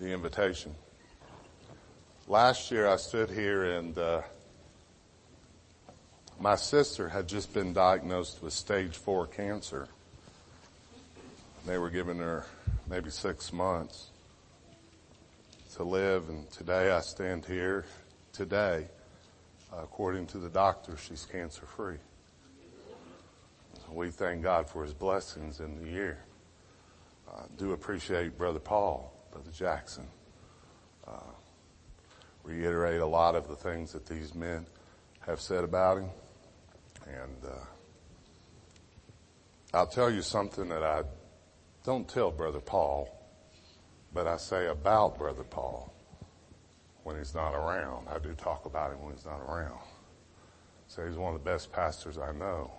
the invitation. Last year I stood here and uh, my sister had just been diagnosed with stage four cancer. They were giving her maybe six months to live and today I stand here today according to the doctor she's cancer free. We thank God for his blessings in the year. Uh, do appreciate Brother Paul, Brother Jackson. Uh, reiterate a lot of the things that these men have said about him. And uh, I'll tell you something that I don't tell Brother Paul, but I say about Brother Paul when he's not around. I do talk about him when he's not around. Say he's one of the best pastors I know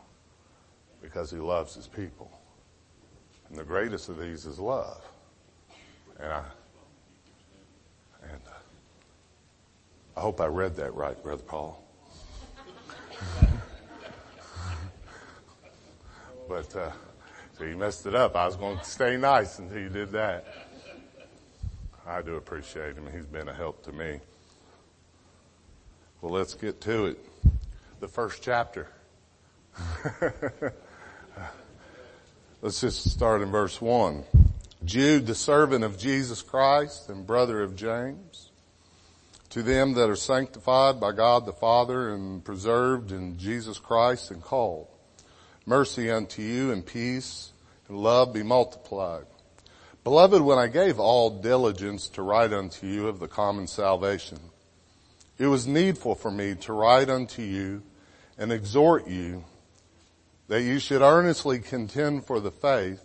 because he loves his people. And the greatest of these is love. And I, and uh, I hope I read that right, Brother Paul. but, uh, so you messed it up. I was going to stay nice until you did that. I do appreciate him. He's been a help to me. Well, let's get to it. The first chapter. Let's just start in verse one. Jude, the servant of Jesus Christ and brother of James, to them that are sanctified by God the Father and preserved in Jesus Christ and called. Mercy unto you and peace and love be multiplied. Beloved, when I gave all diligence to write unto you of the common salvation, it was needful for me to write unto you and exhort you that you should earnestly contend for the faith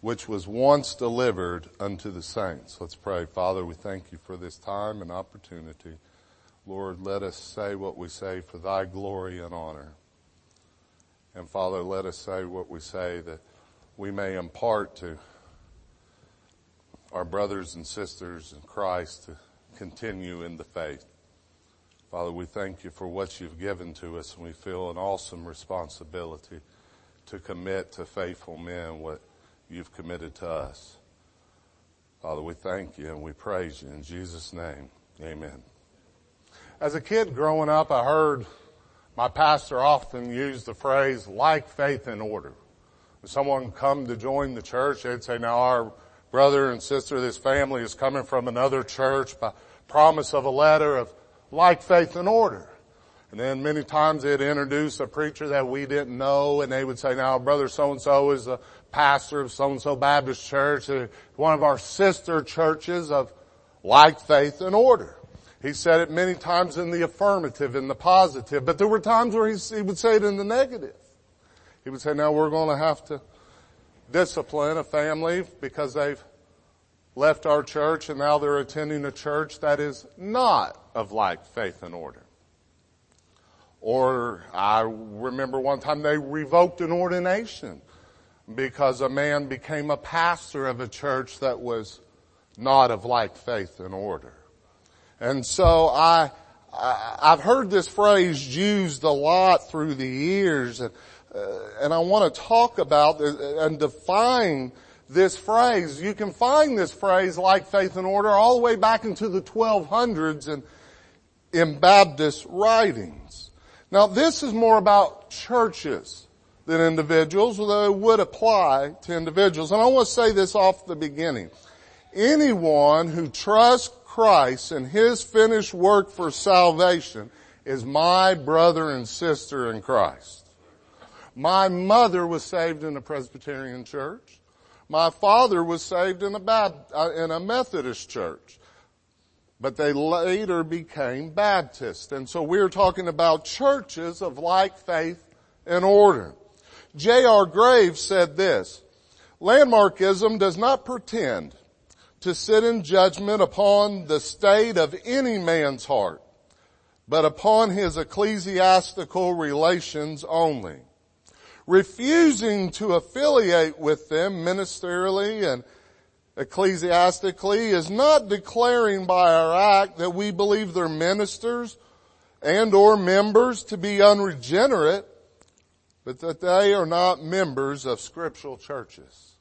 which was once delivered unto the saints. Let's pray. Father, we thank you for this time and opportunity. Lord, let us say what we say for thy glory and honor. And Father, let us say what we say that we may impart to our brothers and sisters in Christ to continue in the faith. Father, we thank you for what you've given to us and we feel an awesome responsibility to commit to faithful men what you've committed to us. Father, we thank you and we praise you in Jesus name. Amen. As a kid growing up, I heard my pastor often use the phrase like faith in order. When someone come to join the church, they'd say, now our brother and sister, this family is coming from another church by promise of a letter of like faith and order. And then many times they'd introduce a preacher that we didn't know and they would say, now brother so-and-so is a pastor of so-and-so Baptist church, uh, one of our sister churches of like faith and order. He said it many times in the affirmative, in the positive, but there were times where he, he would say it in the negative. He would say, now we're going to have to discipline a family because they've left our church and now they're attending a church that is not of like faith and order. Or I remember one time they revoked an ordination because a man became a pastor of a church that was not of like faith and order. And so I, I have heard this phrase used a lot through the years and, uh, and I want to talk about and define this phrase. You can find this phrase like faith and order all the way back into the 1200s and in Baptist writings. Now this is more about churches than individuals, although it would apply to individuals. And I want to say this off the beginning. Anyone who trusts Christ and His finished work for salvation is my brother and sister in Christ. My mother was saved in a Presbyterian church. My father was saved in a, Baptist, uh, in a Methodist church. But they later became Baptist. And so we're talking about churches of like faith and order. J.R. Graves said this, Landmarkism does not pretend to sit in judgment upon the state of any man's heart, but upon his ecclesiastical relations only refusing to affiliate with them ministerially and ecclesiastically is not declaring by our act that we believe their ministers and or members to be unregenerate, but that they are not members of scriptural churches.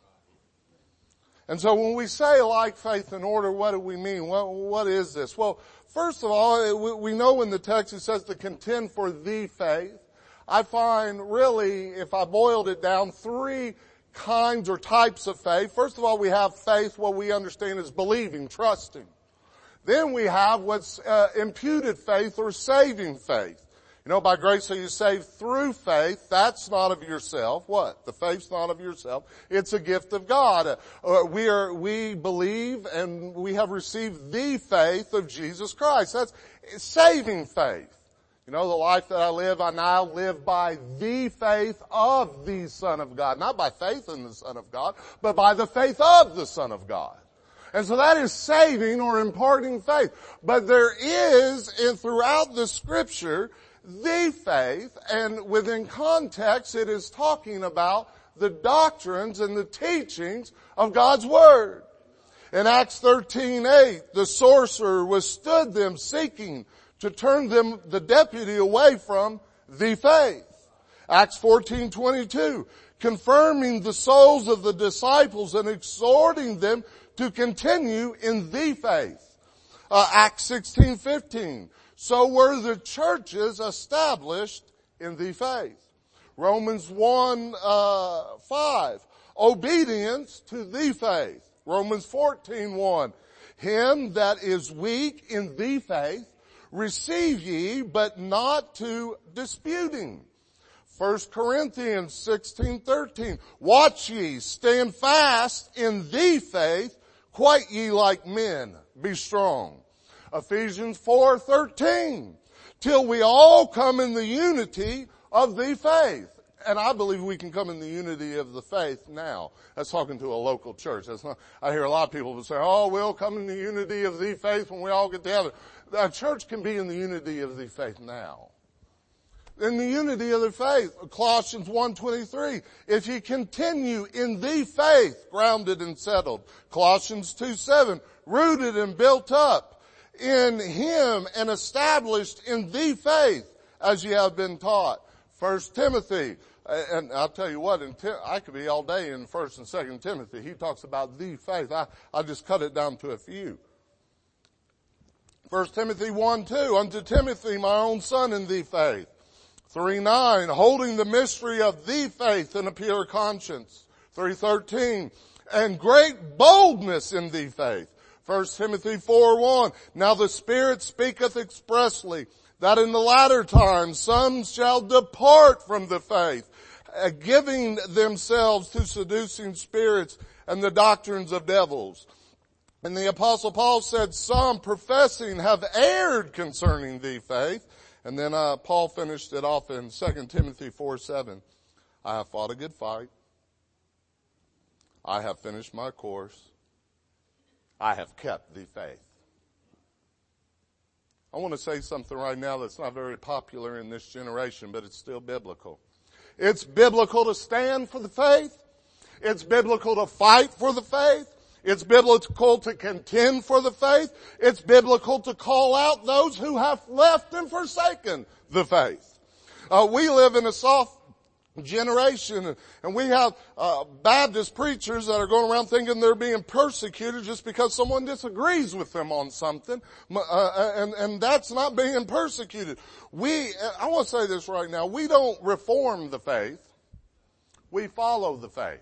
And so when we say like faith and order, what do we mean? What, what is this? Well, first of all, we know in the text it says to contend for the faith. I find really, if I boiled it down, three kinds or types of faith. First of all, we have faith, what we understand as believing, trusting. Then we have what's uh, imputed faith or saving faith. You know, by grace are you saved through faith. That's not of yourself. What? The faith's not of yourself. It's a gift of God. Uh, we are, we believe and we have received the faith of Jesus Christ. That's saving faith. You know, the life that I live, I now live by the faith of the Son of God. Not by faith in the Son of God, but by the faith of the Son of God. And so that is saving or imparting faith. But there is, in throughout the scripture, the faith, and within context it is talking about the doctrines and the teachings of God's Word. In Acts 13, 8, the sorcerer withstood them seeking to turn them, the deputy, away from the faith. Acts 14, 22, confirming the souls of the disciples and exhorting them to continue in the faith. Uh, Acts 16, 15, so were the churches established in the faith. Romans 1, uh, 5, obedience to the faith. Romans 14, 1, him that is weak in the faith receive ye, but not to disputing. 1 Corinthians 16, 13. Watch ye, stand fast in the faith, quite ye like men, be strong. Ephesians 4, 13. Till we all come in the unity of the faith. And I believe we can come in the unity of the faith now. That's talking to a local church. That's not, I hear a lot of people say, oh, we'll come in the unity of the faith when we all get together. A church can be in the unity of the faith now. In the unity of the faith, Colossians 1.23, if you continue in the faith, grounded and settled. Colossians 2.7, rooted and built up in Him and established in the faith as you have been taught. First Timothy, and I'll tell you what, I could be all day in First and Second Timothy. He talks about the faith. I, I just cut it down to a few. First Timothy 1, 2, unto Timothy, my own son in the faith. 3, 9, holding the mystery of the faith in a pure conscience. 313, and great boldness in the faith. 1 Timothy 4, 1, now the Spirit speaketh expressly that in the latter times some shall depart from the faith, giving themselves to seducing spirits and the doctrines of devils and the apostle Paul said, some professing have erred concerning the faith. And then uh, Paul finished it off in 2 Timothy 4, 7. I have fought a good fight. I have finished my course. I have kept the faith. I want to say something right now that's not very popular in this generation, but it's still biblical. It's biblical to stand for the faith. It's biblical to fight for the faith. It's biblical to contend for the faith. It's biblical to call out those who have left and forsaken the faith. Uh, we live in a soft generation and we have uh, Baptist preachers that are going around thinking they're being persecuted just because someone disagrees with them on something uh, uh, and, and that's not being persecuted. We, I want to say this right now, we don't reform the faith. We follow the faith.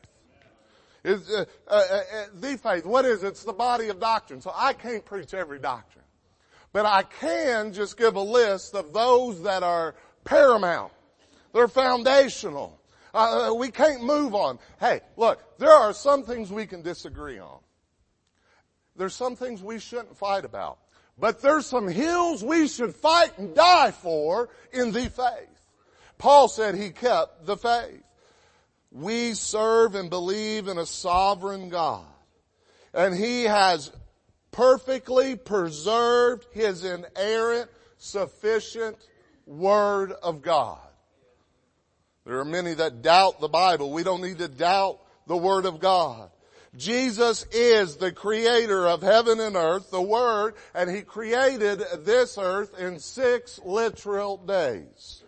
Is uh, uh, uh, the faith. What is it? It's the body of doctrine. So I can't preach every doctrine. But I can just give a list of those that are paramount. They're foundational. Uh, uh, we can't move on. Hey, look, there are some things we can disagree on. There's some things we shouldn't fight about. But there's some hills we should fight and die for in the faith. Paul said he kept the faith. We serve and believe in a sovereign God. And He has perfectly preserved His inerrant, sufficient Word of God. There are many that doubt the Bible. We don't need to doubt the Word of God. Jesus is the creator of heaven and earth, the Word, and He created this earth in six literal days.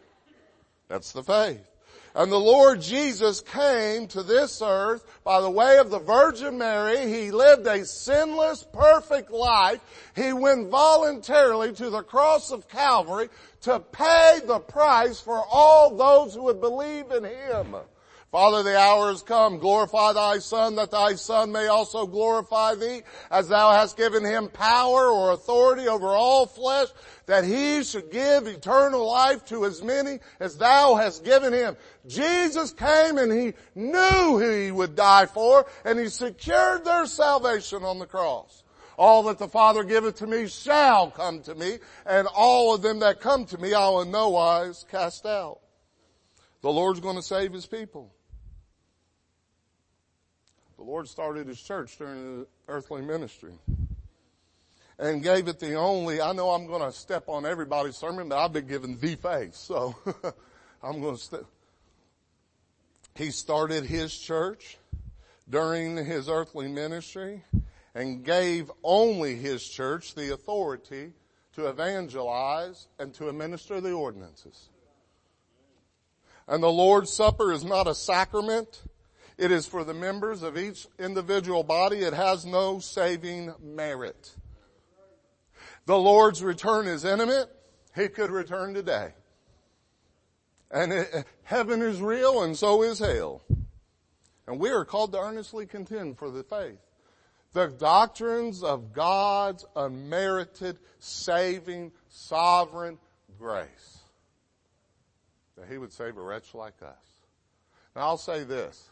That's the faith. And the Lord Jesus came to this earth by the way of the Virgin Mary. He lived a sinless, perfect life. He went voluntarily to the cross of Calvary to pay the price for all those who would believe in Him. Father, the hour has come. Glorify thy son that thy son may also glorify thee as thou hast given him power or authority over all flesh that he should give eternal life to as many as thou hast given him. Jesus came and he knew who he would die for and he secured their salvation on the cross. All that the Father giveth to me shall come to me, and all of them that come to me I will in no wise cast out. The Lord's going to save His people. The Lord started His church during the earthly ministry and gave it the only, I know I'm going to step on everybody's sermon, but I've been given the faith, so I'm going to step. He started His church during His earthly ministry and gave only His church the authority to evangelize and to administer the ordinances. And the Lord's Supper is not a sacrament. It is for the members of each individual body. It has no saving merit. The Lord's return is imminent. He could return today. And it, heaven is real and so is hell. And we are called to earnestly contend for the faith. The doctrines of God's unmerited, saving, sovereign grace. That He would save a wretch like us. Now I'll say this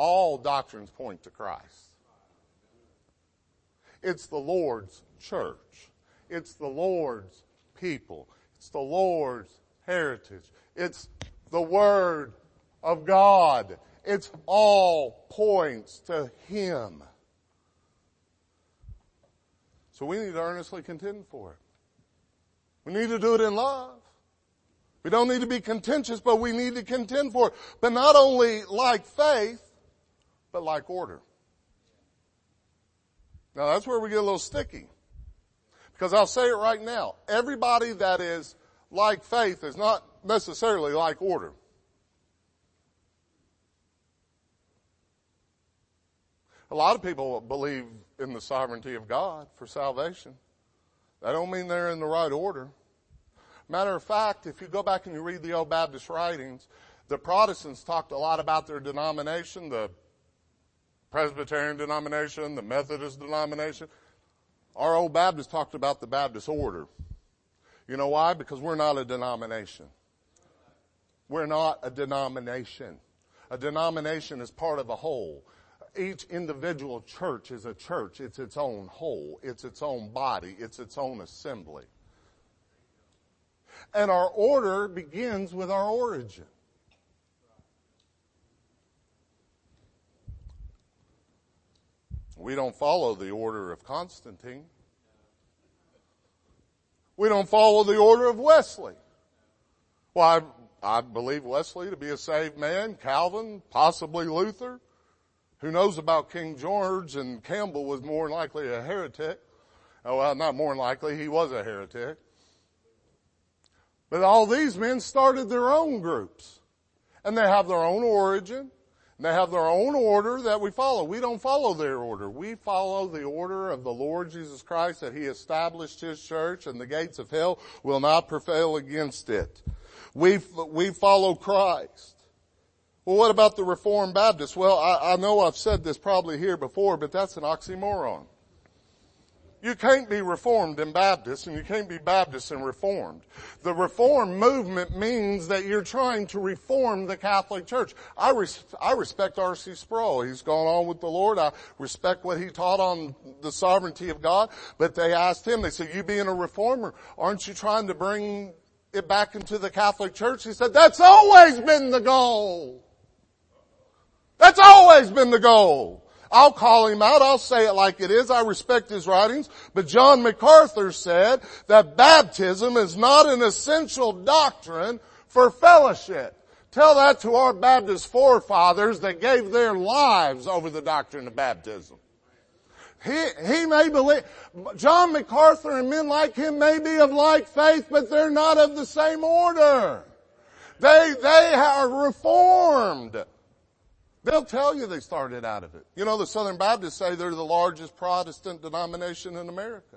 all doctrines point to Christ. It's the Lord's church. It's the Lord's people. It's the Lord's heritage. It's the Word of God. It's all points to Him. So we need to earnestly contend for it. We need to do it in love. We don't need to be contentious, but we need to contend for it. But not only like faith, but like order. Now that's where we get a little sticky. Because I'll say it right now. Everybody that is like faith is not necessarily like order. A lot of people believe in the sovereignty of God for salvation. That don't mean they're in the right order. Matter of fact, if you go back and you read the old Baptist writings, the Protestants talked a lot about their denomination, the Presbyterian denomination, the Methodist denomination. Our old Baptist talked about the Baptist order. You know why? Because we're not a denomination. We're not a denomination. A denomination is part of a whole. Each individual church is a church. It's its own whole. It's its own body. It's its own assembly. And our order begins with our origin. We don't follow the order of Constantine. We don't follow the order of Wesley. Well, I, I believe Wesley to be a saved man, Calvin, possibly Luther. Who knows about King George and Campbell was more likely a heretic. Oh, well, not more than likely, he was a heretic. But all these men started their own groups. And they have their own origin. They have their own order that we follow. We don't follow their order. We follow the order of the Lord Jesus Christ that He established His church and the gates of hell will not prevail against it. We, we follow Christ. Well, what about the Reformed Baptists? Well, I, I know I've said this probably here before, but that's an oxymoron. You can't be Reformed and Baptist, and you can't be Baptist and Reformed. The Reformed movement means that you're trying to reform the Catholic Church. I, res- I respect R.C. Sproul. He's gone on with the Lord. I respect what he taught on the sovereignty of God. But they asked him, they said, you being a reformer, aren't you trying to bring it back into the Catholic Church? He said, that's always been the goal. That's always been the goal. I'll call him out. I'll say it like it is. I respect his writings. But John MacArthur said that baptism is not an essential doctrine for fellowship. Tell that to our Baptist forefathers that gave their lives over the doctrine of baptism. He, he may believe, John MacArthur and men like him may be of like faith, but they're not of the same order. They, they are reformed. They'll tell you they started out of it. You know, the Southern Baptists say they're the largest Protestant denomination in America.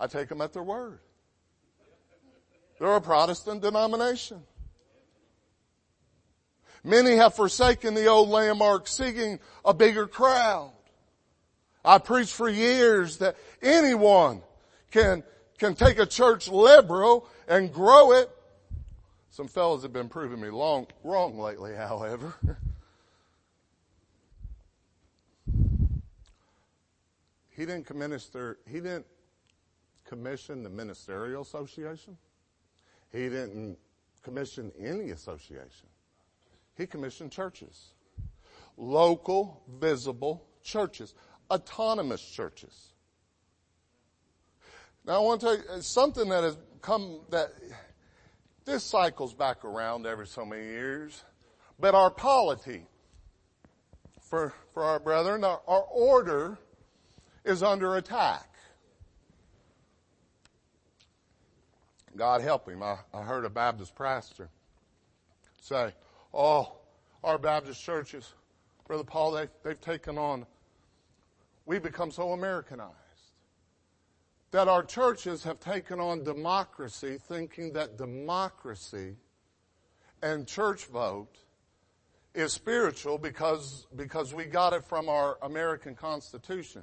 I take them at their word. They're a Protestant denomination. Many have forsaken the old landmark seeking a bigger crowd. I preached for years that anyone can, can take a church liberal and grow it. Some fellows have been proving me long, wrong lately, however. he didn't commission, he didn't commission the ministerial association. He didn't commission any association. He commissioned churches. Local, visible churches. Autonomous churches. Now I want to tell you something that has come that this cycles back around every so many years. But our polity for, for our brethren, our, our order is under attack. God help him. I, I heard a Baptist pastor say, Oh, our Baptist churches, Brother Paul, they, they've taken on, we've become so Americanized that our churches have taken on democracy, thinking that democracy and church vote is spiritual because, because we got it from our American Constitution.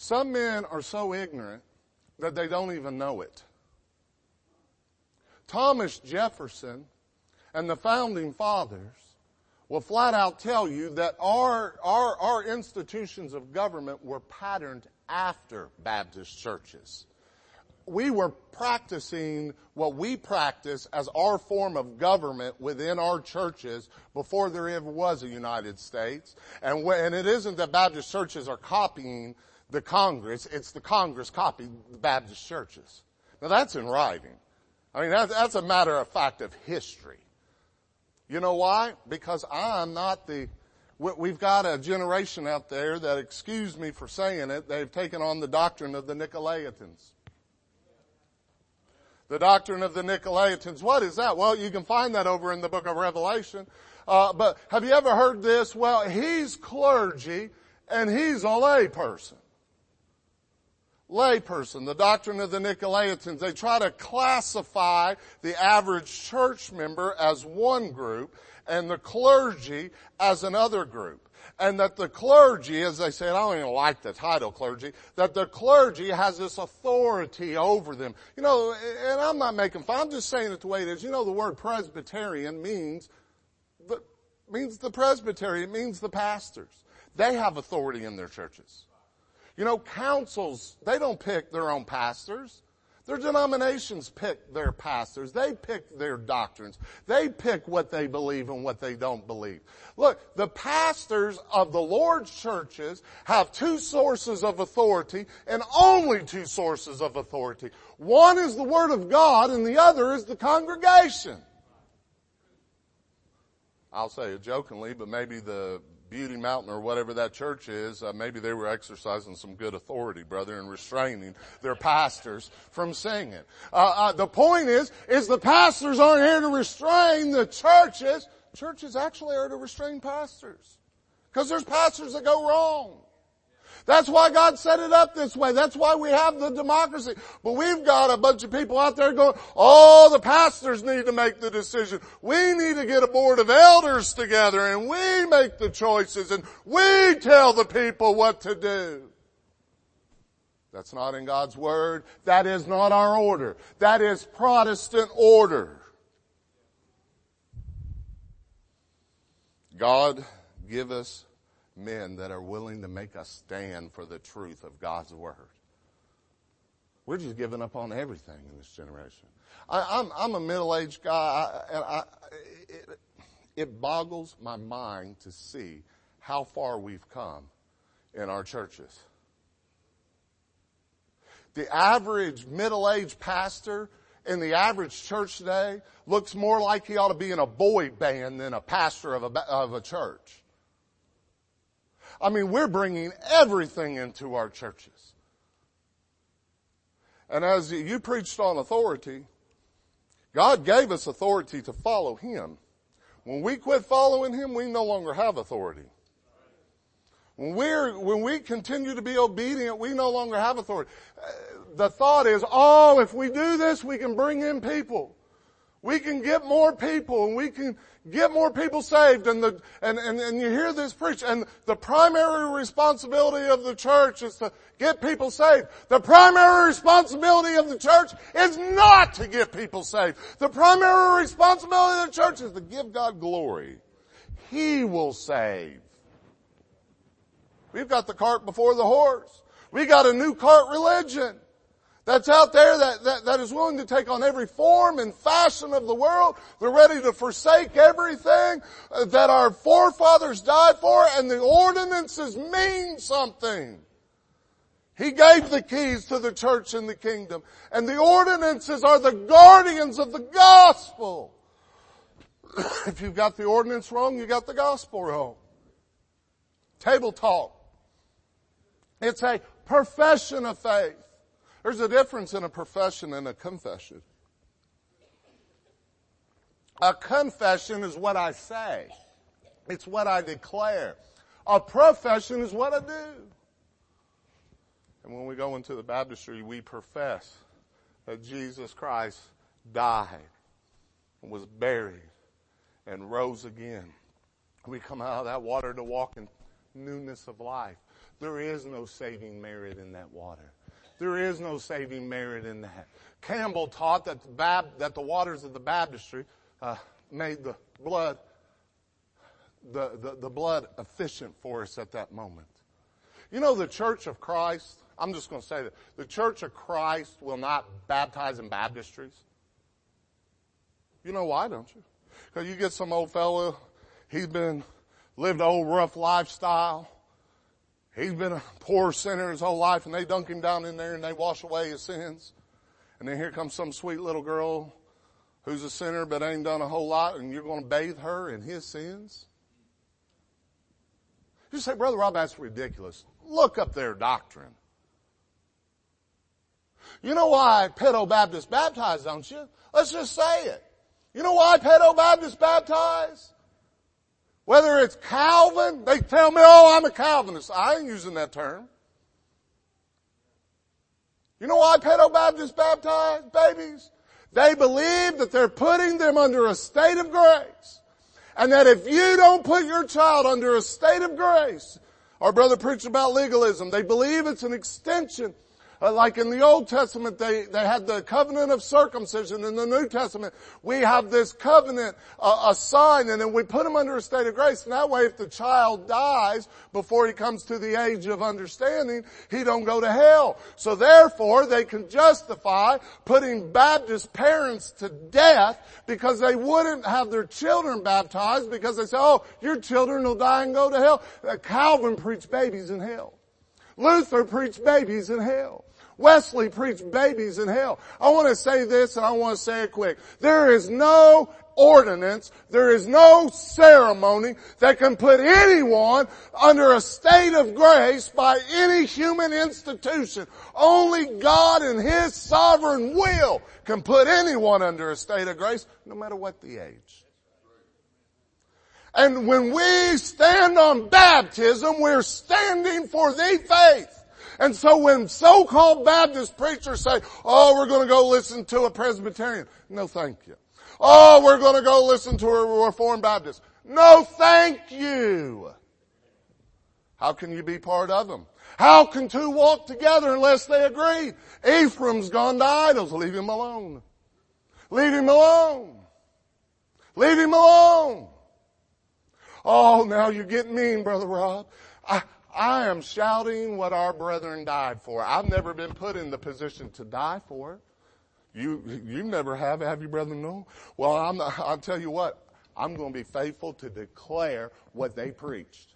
Some men are so ignorant that they don't even know it. Thomas Jefferson and the founding fathers will flat out tell you that our, our, our institutions of government were patterned after Baptist churches. We were practicing what we practice as our form of government within our churches before there ever was a United States. And, when, and it isn't that Baptist churches are copying the Congress, it's the Congress copying the Baptist churches. Now that's in writing. I mean, that's, that's a matter of fact of history. You know why? Because I'm not the, we've got a generation out there that, excuse me for saying it, they've taken on the doctrine of the Nicolaitans. The doctrine of the Nicolaitans. What is that? Well, you can find that over in the book of Revelation. Uh, but have you ever heard this? Well, he's clergy and he's a lay person layperson, the doctrine of the Nicolaitans. They try to classify the average church member as one group and the clergy as another group. And that the clergy, as they say, I don't even like the title clergy, that the clergy has this authority over them. You know, and I'm not making fun, I'm just saying it the way it is. You know, the word Presbyterian means the, means the presbytery, it means the pastors. They have authority in their churches. You know, councils, they don't pick their own pastors. Their denominations pick their pastors. They pick their doctrines. They pick what they believe and what they don't believe. Look, the pastors of the Lord's churches have two sources of authority and only two sources of authority. One is the Word of God and the other is the congregation. I'll say it jokingly, but maybe the Beauty Mountain or whatever that church is, uh, maybe they were exercising some good authority, brother, and restraining their pastors from singing. Uh, uh, the point is, is the pastors aren't here to restrain the churches. Churches actually are to restrain pastors. Because there's pastors that go wrong. That's why God set it up this way. That's why we have the democracy. But we've got a bunch of people out there going, oh, the pastors need to make the decision. We need to get a board of elders together and we make the choices and we tell the people what to do. That's not in God's Word. That is not our order. That is Protestant order. God give us men that are willing to make us stand for the truth of God's Word. We're just giving up on everything in this generation. I, am I'm, I'm a middle-aged guy, and I, it, it boggles my mind to see how far we've come in our churches. The average middle-aged pastor in the average church today looks more like he ought to be in a boy band than a pastor of a, of a church. I mean, we're bringing everything into our churches. And as you preached on authority, God gave us authority to follow Him. When we quit following Him, we no longer have authority. When we're, when we continue to be obedient, we no longer have authority. Uh, the thought is, oh, if we do this, we can bring in people. We can get more people and we can get more people saved and the, and, and, and you hear this preach and the primary responsibility of the church is to get people saved. The primary responsibility of the church is not to get people saved. The primary responsibility of the church is to give God glory. He will save. We've got the cart before the horse. We got a new cart religion that's out there that, that, that is willing to take on every form and fashion of the world. They're ready to forsake everything that our forefathers died for and the ordinances mean something. He gave the keys to the church and the kingdom and the ordinances are the guardians of the gospel. if you've got the ordinance wrong, you got the gospel wrong. Table talk. It's a profession of faith. There's a difference in a profession and a confession. A confession is what I say. It's what I declare. A profession is what I do. And when we go into the baptistry, we profess that Jesus Christ died and was buried and rose again. We come out of that water to walk in newness of life. There is no saving merit in that water. There is no saving merit in that. Campbell taught that the, bab- that the waters of the baptistry uh, made the blood the, the, the blood efficient for us at that moment. You know, the Church of Christ, I'm just going to say that, the Church of Christ will not baptize in baptistries. You know why, don't you? Because you get some old fellow, he's been, lived an old rough lifestyle, He's been a poor sinner his whole life and they dunk him down in there and they wash away his sins. And then here comes some sweet little girl who's a sinner but ain't done a whole lot and you're going to bathe her in his sins? You say, Brother Rob, that's ridiculous. Look up their doctrine. You know why pedo Baptists baptize, don't you? Let's just say it. You know why pedo Baptists baptize? Whether it's Calvin, they tell me, oh, I'm a Calvinist. I ain't using that term. You know why pedo Baptists baptize babies? They believe that they're putting them under a state of grace. And that if you don't put your child under a state of grace, our brother preached about legalism, they believe it's an extension uh, like in the Old Testament, they, they had the covenant of circumcision. In the New Testament, we have this covenant, uh, a sign, and then we put them under a state of grace. And that way, if the child dies before he comes to the age of understanding, he don't go to hell. So therefore, they can justify putting Baptist parents to death because they wouldn't have their children baptized because they say, oh, your children will die and go to hell. Uh, Calvin preached babies in hell. Luther preached babies in hell. Wesley preached babies in hell. I want to say this and I want to say it quick. There is no ordinance, there is no ceremony that can put anyone under a state of grace by any human institution. Only God in His sovereign will can put anyone under a state of grace, no matter what the age. And when we stand on baptism, we're standing for the faith. And so when so-called Baptist preachers say, oh, we're going to go listen to a Presbyterian. No, thank you. Oh, we're going to go listen to a Reformed Baptist. No, thank you. How can you be part of them? How can two walk together unless they agree? Ephraim's gone to idols. Leave him alone. Leave him alone. Leave him alone. Oh, now you're getting mean, Brother Rob. I, I am shouting what our brethren died for. I've never been put in the position to die for. You, you never have, have you, brethren? No. Well, I'm, I'll tell you what. I'm going to be faithful to declare what they preached.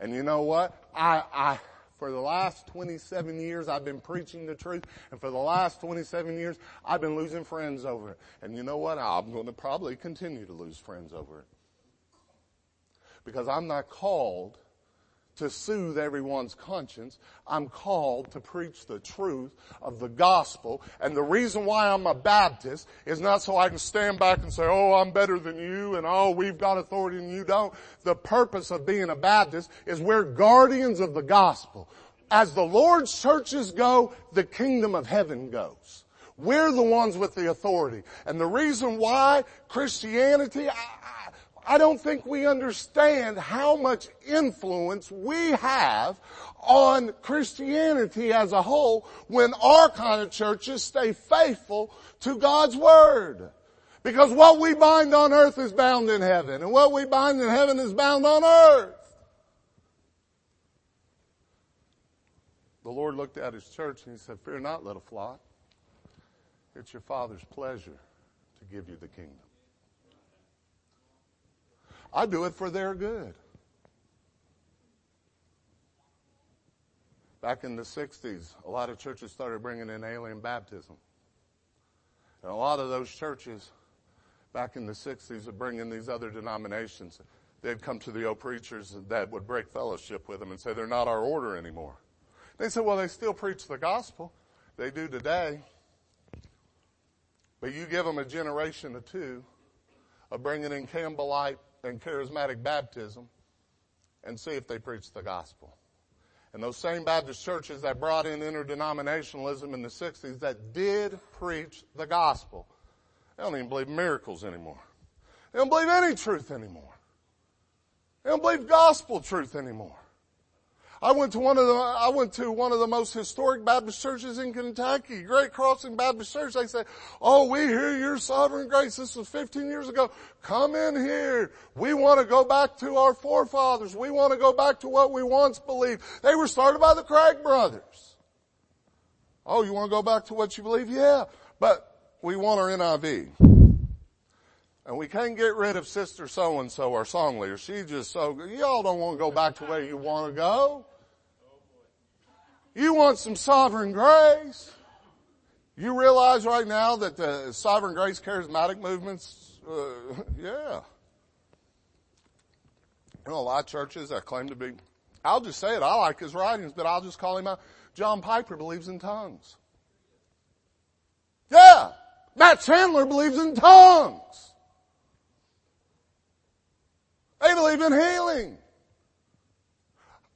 And you know what? I, I, for the last 27 years, I've been preaching the truth. And for the last 27 years, I've been losing friends over it. And you know what? I'm going to probably continue to lose friends over it. Because I'm not called to soothe everyone's conscience. I'm called to preach the truth of the gospel. And the reason why I'm a Baptist is not so I can stand back and say, oh, I'm better than you and oh, we've got authority and you don't. The purpose of being a Baptist is we're guardians of the gospel. As the Lord's churches go, the kingdom of heaven goes. We're the ones with the authority. And the reason why Christianity, I don't think we understand how much influence we have on Christianity as a whole when our kind of churches stay faithful to God's Word. Because what we bind on earth is bound in heaven, and what we bind in heaven is bound on earth. The Lord looked at His church and He said, fear not, little flock. It's your Father's pleasure to give you the kingdom. I do it for their good. Back in the 60s, a lot of churches started bringing in alien baptism. And a lot of those churches back in the 60s would bring in these other denominations. They'd come to the old preachers that would break fellowship with them and say, they're not our order anymore. They said, well, they still preach the gospel. They do today. But you give them a generation or two of bringing in Campbellite and charismatic baptism and see if they preach the gospel. And those same Baptist churches that brought in interdenominationalism in the 60s that did preach the gospel, they don't even believe miracles anymore. They don't believe any truth anymore. They don't believe gospel truth anymore. I went to one of the, I went to one of the most historic Baptist churches in Kentucky, Great Crossing Baptist Church. They say, oh, we hear your sovereign grace. This was 15 years ago. Come in here. We want to go back to our forefathers. We want to go back to what we once believed. They were started by the Craig brothers. Oh, you want to go back to what you believe? Yeah. But we want our NIV. And we can't get rid of sister so and so, our song leader. She just so, y'all don't want to go back to where you want to go. You want some sovereign grace. You realize right now that the sovereign grace charismatic movements, uh, yeah. You know, a lot of churches that claim to be, I'll just say it, I like his writings, but I'll just call him out. John Piper believes in tongues. Yeah. Matt Chandler believes in tongues. They believe in healing.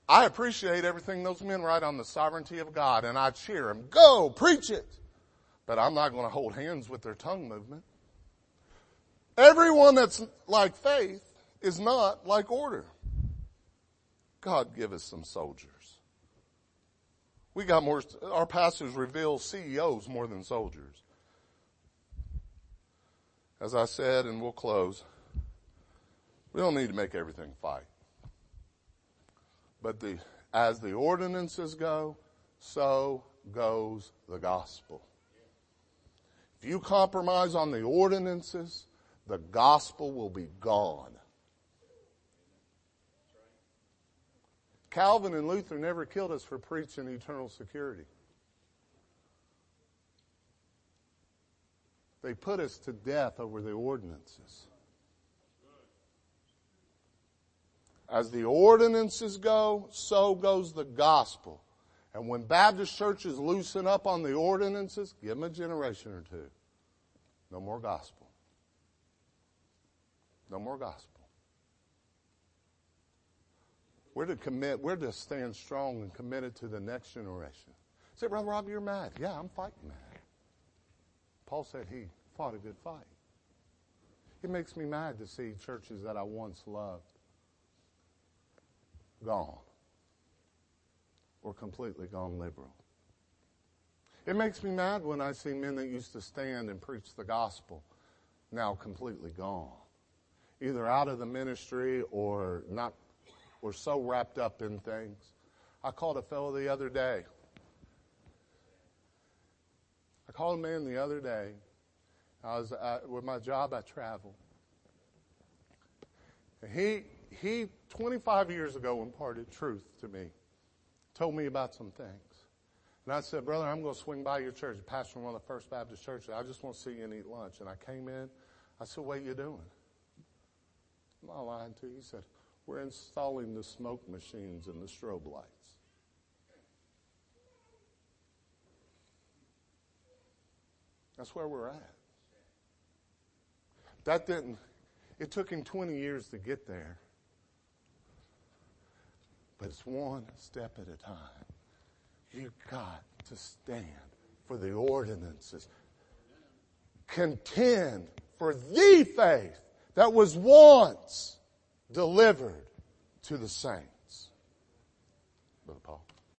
I appreciate everything those men write on the sovereignty of God and I cheer them. Go, preach it. But I'm not going to hold hands with their tongue movement. Everyone that's like faith is not like order. God give us some soldiers. We got more, our pastors reveal CEOs more than soldiers. As I said, and we'll close, we don't need to make everything fight. But the, as the ordinances go, so goes the gospel. If you compromise on the ordinances, the gospel will be gone. Calvin and Luther never killed us for preaching eternal security. They put us to death over the ordinances. As the ordinances go, so goes the gospel. And when Baptist churches loosen up on the ordinances, give them a generation or two. No more gospel. No more gospel. We're to commit, we're to stand strong and committed to the next generation. Say, Brother Rob, you're mad. Yeah, I'm fighting mad. Paul said he fought a good fight. It makes me mad to see churches that I once loved gone or completely gone liberal. It makes me mad when I see men that used to stand and preach the gospel now completely gone. Either out of the ministry or not, or so wrapped up in things. I called a fellow the other day. I called a man the other day. I was, uh, with my job, I travel. And he, he 25 years ago imparted truth to me, told me about some things. And I said, brother, I'm going to swing by your church, pastor one of the First Baptist churches. I just want to see you and eat lunch. And I came in. I said, what are you doing? I'm not lying to you. He said, We're installing the smoke machines and the strobe lights. That's where we're at. That didn't, it took him 20 years to get there. But it's one step at a time. You've got to stand for the ordinances. Contend for the faith that was once delivered to the saints. Brother Paul.